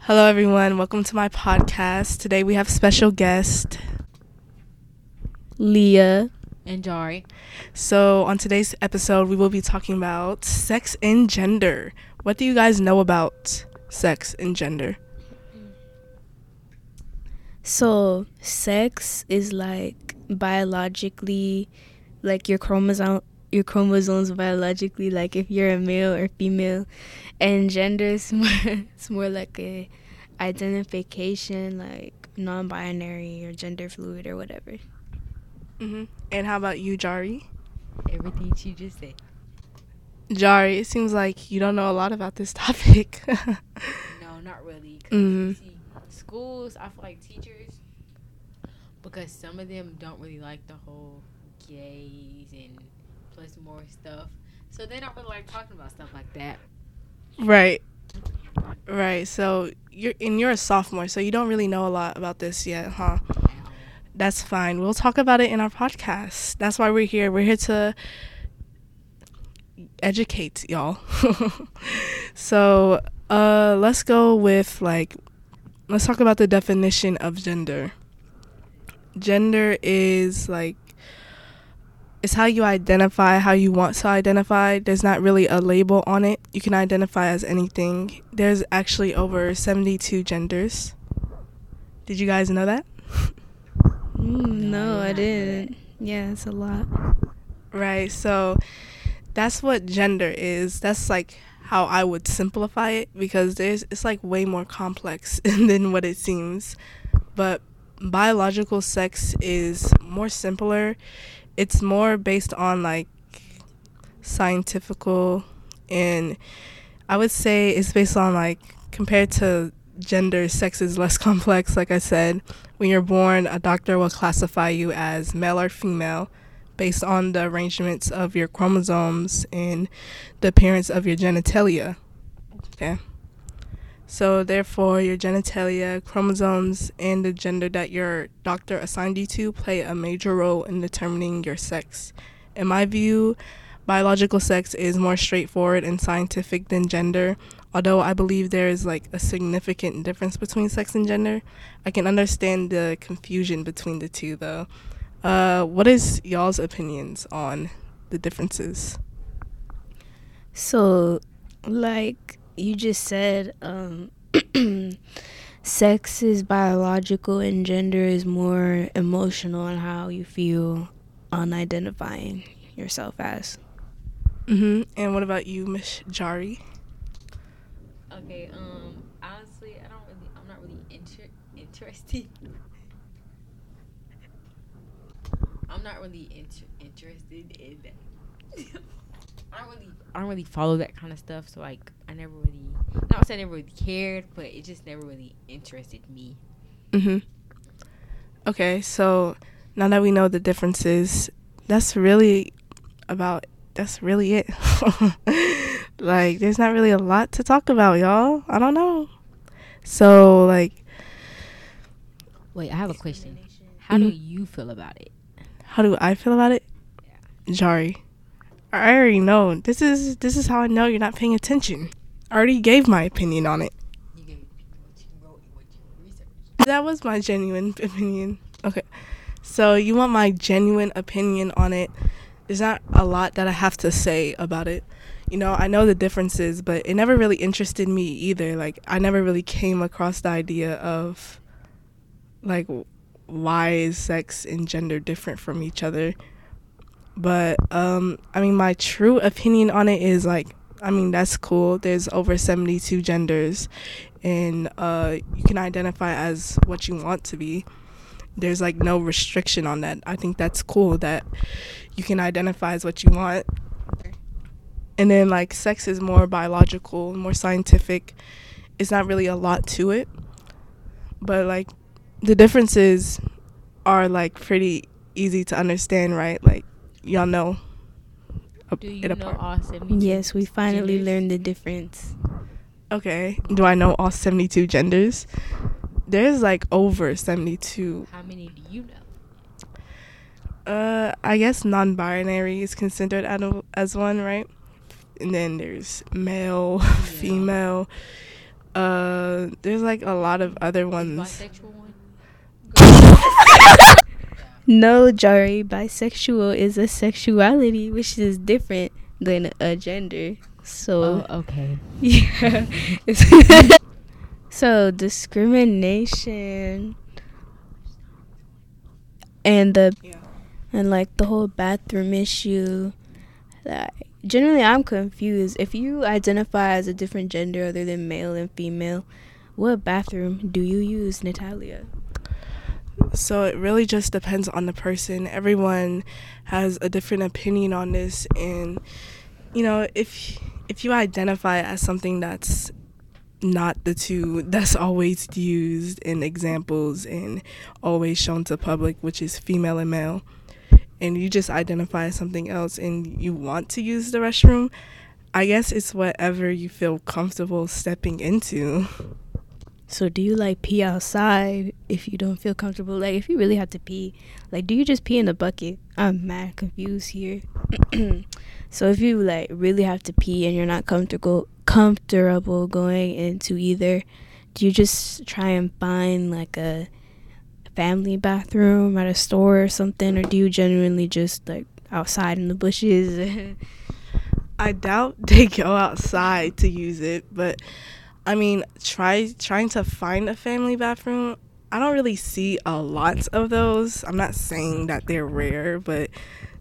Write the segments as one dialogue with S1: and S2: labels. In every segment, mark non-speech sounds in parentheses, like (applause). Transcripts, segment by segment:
S1: Hello, everyone. Welcome to my podcast. Today we have special guest
S2: Leah.
S3: and Jari.
S1: So, on today's episode, we will be talking about sex and gender. What do you guys know about sex and gender?
S2: So, sex is like biologically, like your chromosome, your chromosomes biologically, like if you're a male or female, and gender is (laughs) more, it's more like a identification, like non-binary or gender fluid or whatever.
S1: Mm-hmm. And how about you, Jari?
S3: Everything she just said.
S1: Jari, it seems like you don't know a lot about this (laughs) topic.
S3: No, not really. 'cause
S1: Mhm.
S3: See, schools, I feel like teachers, because some of them don't really like the whole gays and plus more stuff. So they don't really like talking about stuff like that.
S1: right. Right. So, you're and you're a sophomore, so you don't really know a lot about this yet, huh? That's fine. We'll talk about it in our podcast. That's why we're here. We're here to educate y'all. (laughs) so, uh let's go with like let's talk about the definition of gender. Gender is like it's how you identify how you want to identify. There's not really a label on it. You can identify as anything. There's actually over 72 genders. Did you guys know that?
S2: Mm,
S3: No,
S2: no,
S3: I
S2: I
S3: did not
S2: didn't. Yeah, it's a lot.
S1: Right. So that's what gender is. That's like how I would simplify it because there's it's like way more complex (laughs) than what it seems. But biological sex is more simpler. It's more based on like scientifical and I would say it's based on like compared to gender, sex is less (laughs) complex like I said. When you're born, a doctor will classify you as male or female based on the arrangements of your chromosomes and the appearance of your genitalia. Okay. So therefore your genitalia, chromosomes, and the gender that your doctor assigned you to play a major role in determining your sex. In my view, biological sex is more straightforward and scientific than gender. Although I believe there is like a significant difference between sex and gender, I can understand the confusion between the two though. Uh, what is y'all's opinions on the differences?
S2: So, like you just said, um, (clears throat) sex is biological and gender is more emotional and how you feel on identifying yourself as.
S1: Mm-hmm. And what about you, Miss Jari?
S3: Okay, um, honestly, I don't really, I'm not really inter- interested. (laughs) I'm not really inter- interested in that. (laughs) I don't really, I don't really follow that kind of stuff. So like, I never really, not saying I never really cared, but it just never really interested me.
S1: Mm-hmm. Okay, so now that we know the differences, that's really about that's really it. (laughs) like there's not really a lot to talk about, y'all. I don't know. So like
S3: Wait, I have a question. How do
S1: Mhm.
S3: you feel about it?
S1: how do I feel about it? Jari. I already know. This is this is how I know you're not paying attention. I already gave my opinion on it. That was my genuine opinion. Okay. So you want my genuine opinion on it. There's not a lot that I have to say about it. You know, I know the differences, but it never really interested me either. Like I never really came across the idea of like why is sex and gender different from each other. But um I mean my true opinion on it is like I mean that's cool. There's over 72 genders and uh, you can identify as what you want to be. There's like no restriction on that. I think that's cool that you can identify as what you want. And then like sex is more biological, more scientific. It's not really a lot to it. But like the differences are like pretty easy to understand, right? Like y'all know
S3: Do you
S1: it
S3: know
S1: apart.
S3: all 72
S2: Yes, we finally
S3: genders?
S2: learned the difference.
S1: Okay. Do I know all 72 genders? There's like over 72.
S3: How many do you know?
S1: Uh, I guess non-binary is considered as one, right? And then there's male, (laughs) female, uh, Uh, there's like a lot of other ones.
S3: Bisexual one. (laughs)
S2: No, Jari, bisexual is a sexuality, which is different than a gender. So,
S3: Oh, okay.
S2: yeah. (laughs) (laughs) so, discrimination and the
S1: Yeah.
S2: and like the whole bathroom issue. Like, generally, I'm confused. If you identify as a different gender other than male and female, what bathroom do you use, Natalia?
S1: So it really just depends on the person. Everyone has a different opinion on this and you know, if if you identify as something that's not the two (laughs) that's always used in examples and always shown to public, which is female and male, and you just identify as something else and you want to use the restroom, I guess it's whatever you feel comfortable stepping into. (laughs)
S2: So do you like pee outside if you don't feel comfortable? Like if you really have to pee, like do you just pee in a bucket? I'm mad confused here. (clears throat) so if you like really have to pee and you're not comfortable comfortable going into either, do you just try and find like a family bathroom at a store or something or do you genuinely just like outside in the bushes? (laughs)
S1: I doubt they go outside to use it, but I mean, try trying to find a family bathroom. I don't really see a lot of those. I'm not saying that they're rare, but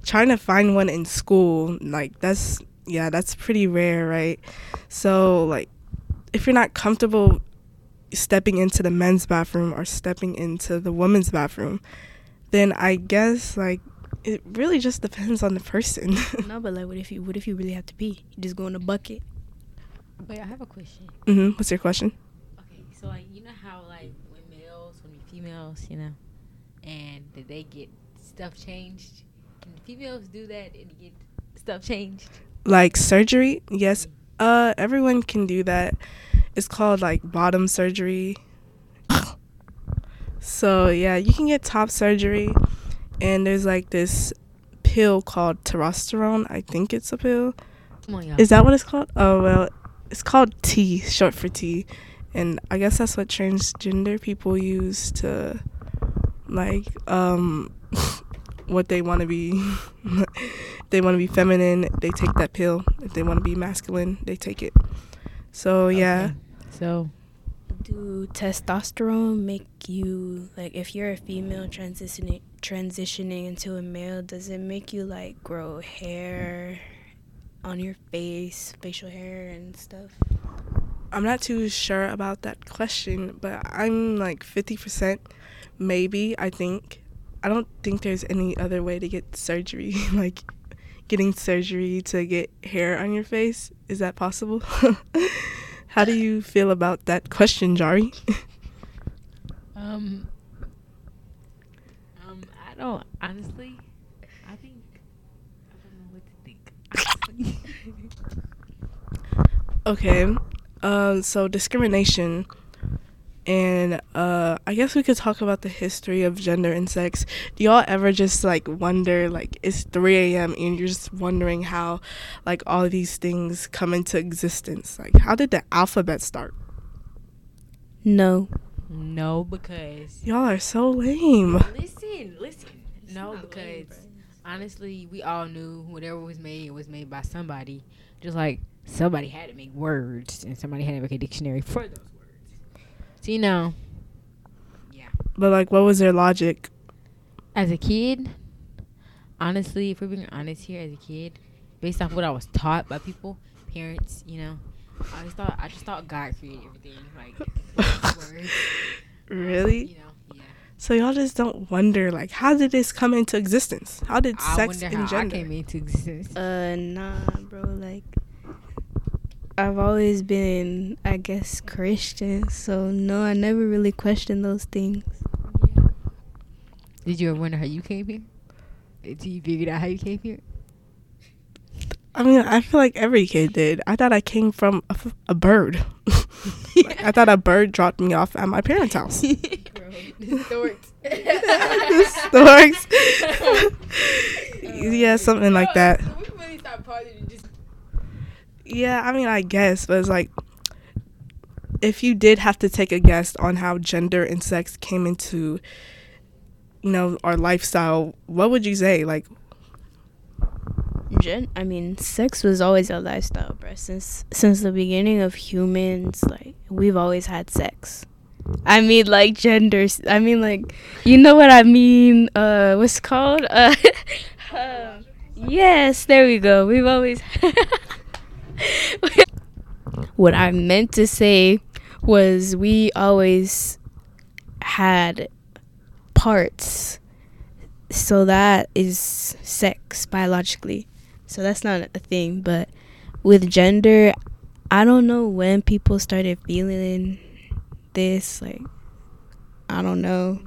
S1: trying to find one in school, like that's yeah, that's pretty rare, right? So like if you're not comfortable stepping into the men's bathroom or stepping into the women's bathroom, then I guess like it really just depends on the person. (laughs)
S2: no, but like what if you what if you really have to pee? You just go in a bucket.
S3: Wait, I have a question.
S1: hmm What's your question?
S3: Okay, so like you know how like when males, when we females, you know, and they get stuff changed? Can females do that and get stuff changed?
S1: like surgery? Yes. Uh everyone can do that. It's called like bottom surgery. So yeah you can get top surgery and there's like this pill called testosterone. I think it's a pill.
S3: Come on,
S1: is that what it's called? Oh well it's called t short for t. And i guess that's what transgender people use to like um (laughs) what they want to be. (laughs) They want to be feminine they take that pill. If they want to be masculine they take it. So yeah.
S3: Okay. So
S2: Do testosterone make you like if you're a female transitioning transitioning into a male, does it make you like grow hair on your face, facial hair and stuff?
S1: i'm not too sure about that question but i'm like 50% maybe i think. I don't think there's any other way to get surgery (laughs) like getting surgery to get hair on your face. Is that possible? (laughs) How do you feel about that question jari?
S3: Um um I don't honestly I think I don't know what to think.
S1: Okay. Um, so discrimination and uh I guess we could talk about the history of gender and sex. Do y'all ever just like wonder like it's three AM and you're just wondering how like all of these things come into existence? Like how did the alphabet start?
S2: No.
S3: no, because
S1: Y'all are so lame.
S3: listen, listen. No, because honestly, we all knew whatever was made, it was made by somebody. Just like somebody had to make words, and somebody had to make a dictionary for those words. So you know, yeah.
S1: But like what was their logic?
S3: As a kid, honestly, if we're being honest here, as a kid, based off what I was taught by people, parents, you know, I just thought I just thought God created everything, like (laughs) words.
S1: Really?
S3: You know, yeah.
S1: So y'all just don't wonder like how did this come into existence? How did
S3: I
S1: sex and
S3: how I
S1: gender?
S3: came into existence.
S2: Uh nah, bro, like I've always been I guess Christian, so no, I never really questioned those things.
S3: Did you ever wonder how you came here? Did you figure out how you came here?
S1: I mean, I feel like every kid did. I thought I came from a, f- a bird. (laughs) Like, I thought a bird dropped me off at my parents' house. (laughs) (laughs)
S3: Storks.
S1: Storks. yeah, something like that.
S3: We really thought part of it just
S1: Yeah, I mean, I guess, but it's like if you did have to take a guess on how gender and sex came into, you know, our lifestyle, what would you say? Like,
S2: Gen- I mean, sex was always a lifestyle, bro. Since since the beginning of humans, like we've always had sex. I mean, like genders. I mean, like you know what I mean. Uh, what's called? Uh, (laughs) um, yes, there we go. We've always. (laughs) (laughs) what I meant to say was we always had parts. So that is sex biologically. So that's not a thing. But with gender, I don't know when people started feeling this. Like, I don't know.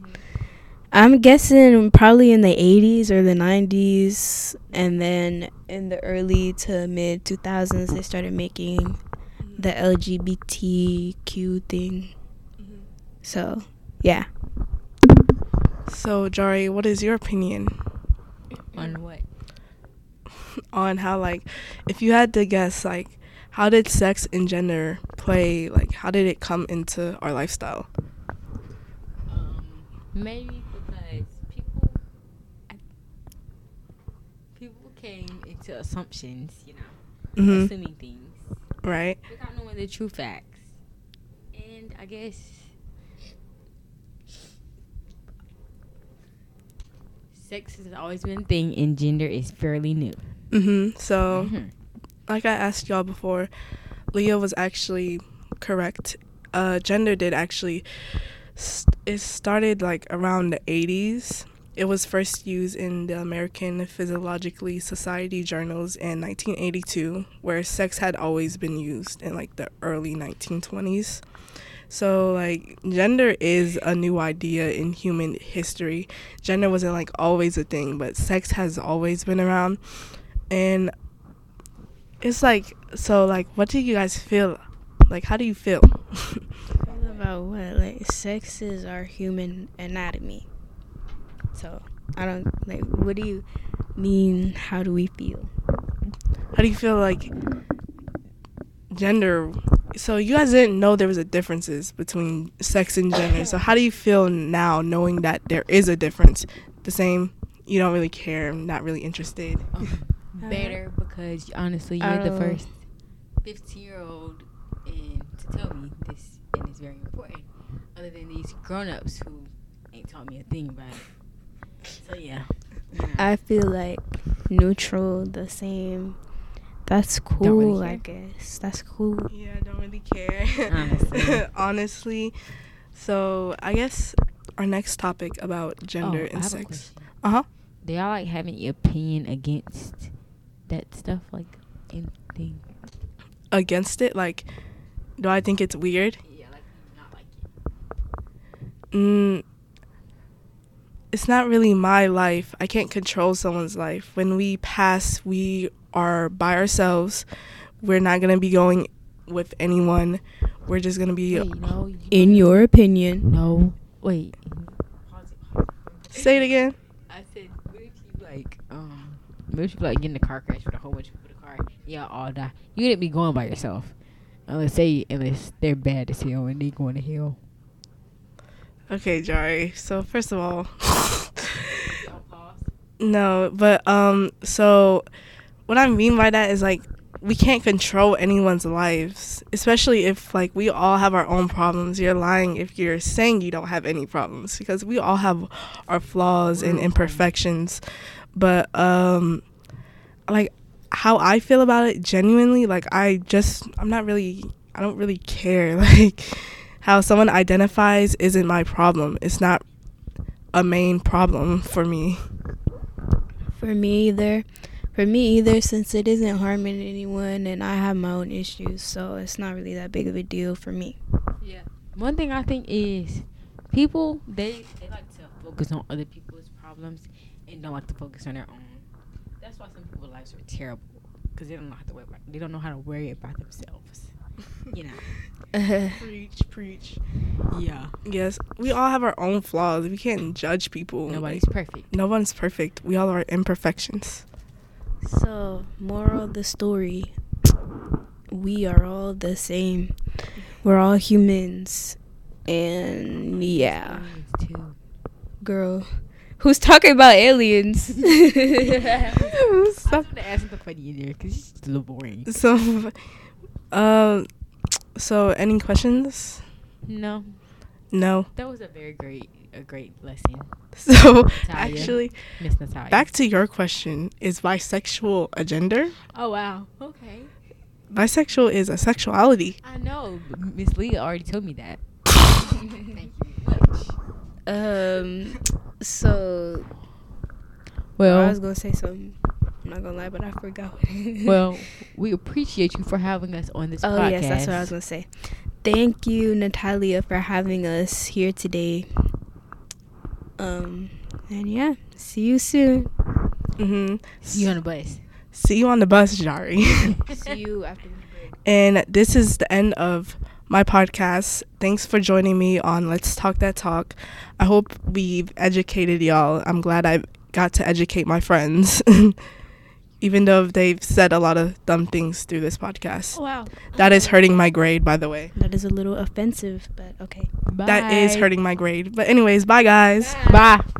S2: I'm guessing probably in the 80s or the 90s. And then in the early to mid 2000s, they started making the LGBTQ thing. So, yeah.
S1: so Jari, what is your opinion
S3: On what? (laughs)
S1: on how, like, if you had to guess, like, how did sex and gender play? Like, how did it come into our lifestyle?
S3: Um, maybe because people I, people came into assumptions, you know,
S1: hmm
S3: assuming things
S1: Right.
S3: without knowing the true facts. And I guess sex has always been a thing, and gender is fairly new.
S1: hmm So.
S3: Mhm.
S1: like I asked y'all before, Leah was actually correct. Uh, gender did actually. St- it started like around the 80s. It was first used in the American Physiologically Society journals in 1982, where sex had always been used in like the early 1920s. So like gender is a new idea in human history. Gender wasn't like always a thing, but sex has always been around. And it's like so like what do you guys feel like how do you feel (laughs)
S2: All about what? Like, sex is our human anatomy. So, I don't, like, what do you mean? How do we feel?
S1: how do you feel like gender so you guys didn't know there was a differences between sex and gender so how do you feel now knowing that there is a difference the same you don't really care not really interested (laughs)
S3: Better because honestly, you're the
S2: oh.
S3: first 15 year old and to tell me this, and it's very important. Other than these grown ups who ain't taught me a thing about it. So yeah. Yeah.
S2: I feel like neutral, the same. That's
S3: really
S2: cool, I guess. That's cool.
S1: yeah i don't really care
S3: Honestly. (laughs)
S1: honestly so i guess our next topic about gender
S3: Oh,
S1: and sex uh-huh
S3: Do y'all like have any opinion against that stuff? Like anything?
S1: against it like do i think it's weird
S3: Yeah, like not like it.
S1: mm, it's not really my life. I can't control someone's life. When we pass, we are by ourselves. We're not going to be going with anyone. We're just going to be.
S3: Wait, no. you-
S2: In your opinion,
S3: No. Wait. Pause it, pause it.
S1: Say it again.
S3: I said, what if you like, um, what if you like get in a car crash with a whole bunch of people in the car? Yeah, all die. You wouldn't be going by yourself, unless they, unless they're bad as hell and they going to hell.
S1: Okay, Jari. So, first of all,
S3: Don't pause.
S1: No, but, um, so what I mean by that is like, we can't control anyone's lives, especially if like we all have our own problems. You're lying if you're saying you don't have any problems because we all have our flaws and imperfections. But um like how I feel about it genuinely, like I just I'm not really I don't really care (laughs) like how someone identifies isn't my problem. It's not a main problem for me.
S2: For me either. For me either, since it isn't harming anyone and I have my own issues, so it's not really that big of a deal for me.
S3: Yeah. One thing I think is people they they like to focus on other people's problems and don't like to focus on their own. That's why some people's lives are terrible because they don't know how to worry about, they don't know how to worry about themselves. You know. (laughs)
S1: Preach, preach.
S3: Yeah.
S1: Yes, we all have our own flaws. We can't judge people.
S3: Nobody's perfect.
S1: no one's perfect. We all are imperfections.
S2: So, moral of the story we are all the same. we're all humans, and yeah, girl, who's talking about aliens? (laughs)
S3: I was gonna (laughs) add something funny in there because it's just a little boring.
S1: So, um, so any questions?
S3: No,
S1: No.
S3: that was a very great, a great lesson, (laughs)
S1: So
S3: Natalia.
S1: actually,
S3: Miss Natalia.
S1: back to your question: Is bisexual a gender?
S3: Oh wow. Okay.
S1: Bisexual is a sexuality.
S3: I know. but Miss Leah already told me that. (laughs) Thank you very much.
S2: um, so
S3: Well,
S2: I was gonna say something. I'm not gonna lie, but I forgot.
S3: well, we appreciate you for having us on this
S2: Oh
S3: podcast.
S2: yes, that's what I was gonna say. Thank you, Natalia, for having us here today. Um, and yeah, see you soon.
S1: Mm-hmm.
S3: See you on the bus.
S1: See you on the bus, Jari. (laughs) (laughs)
S2: see you after the break.
S1: and this is the end of my podcast. Thanks for joining me on Let's Talk That Talk. I hope we've educated y'all. I'm glad I got to educate my friends, (laughs) even though they've said a lot of dumb things through this podcast.
S3: Oh, wow.
S1: That is uh-huh. hurting my grade, by the way.
S2: That is a little offensive, but okay.
S1: That is hurting my grade. But, anyways, bye, guys.
S3: Bye.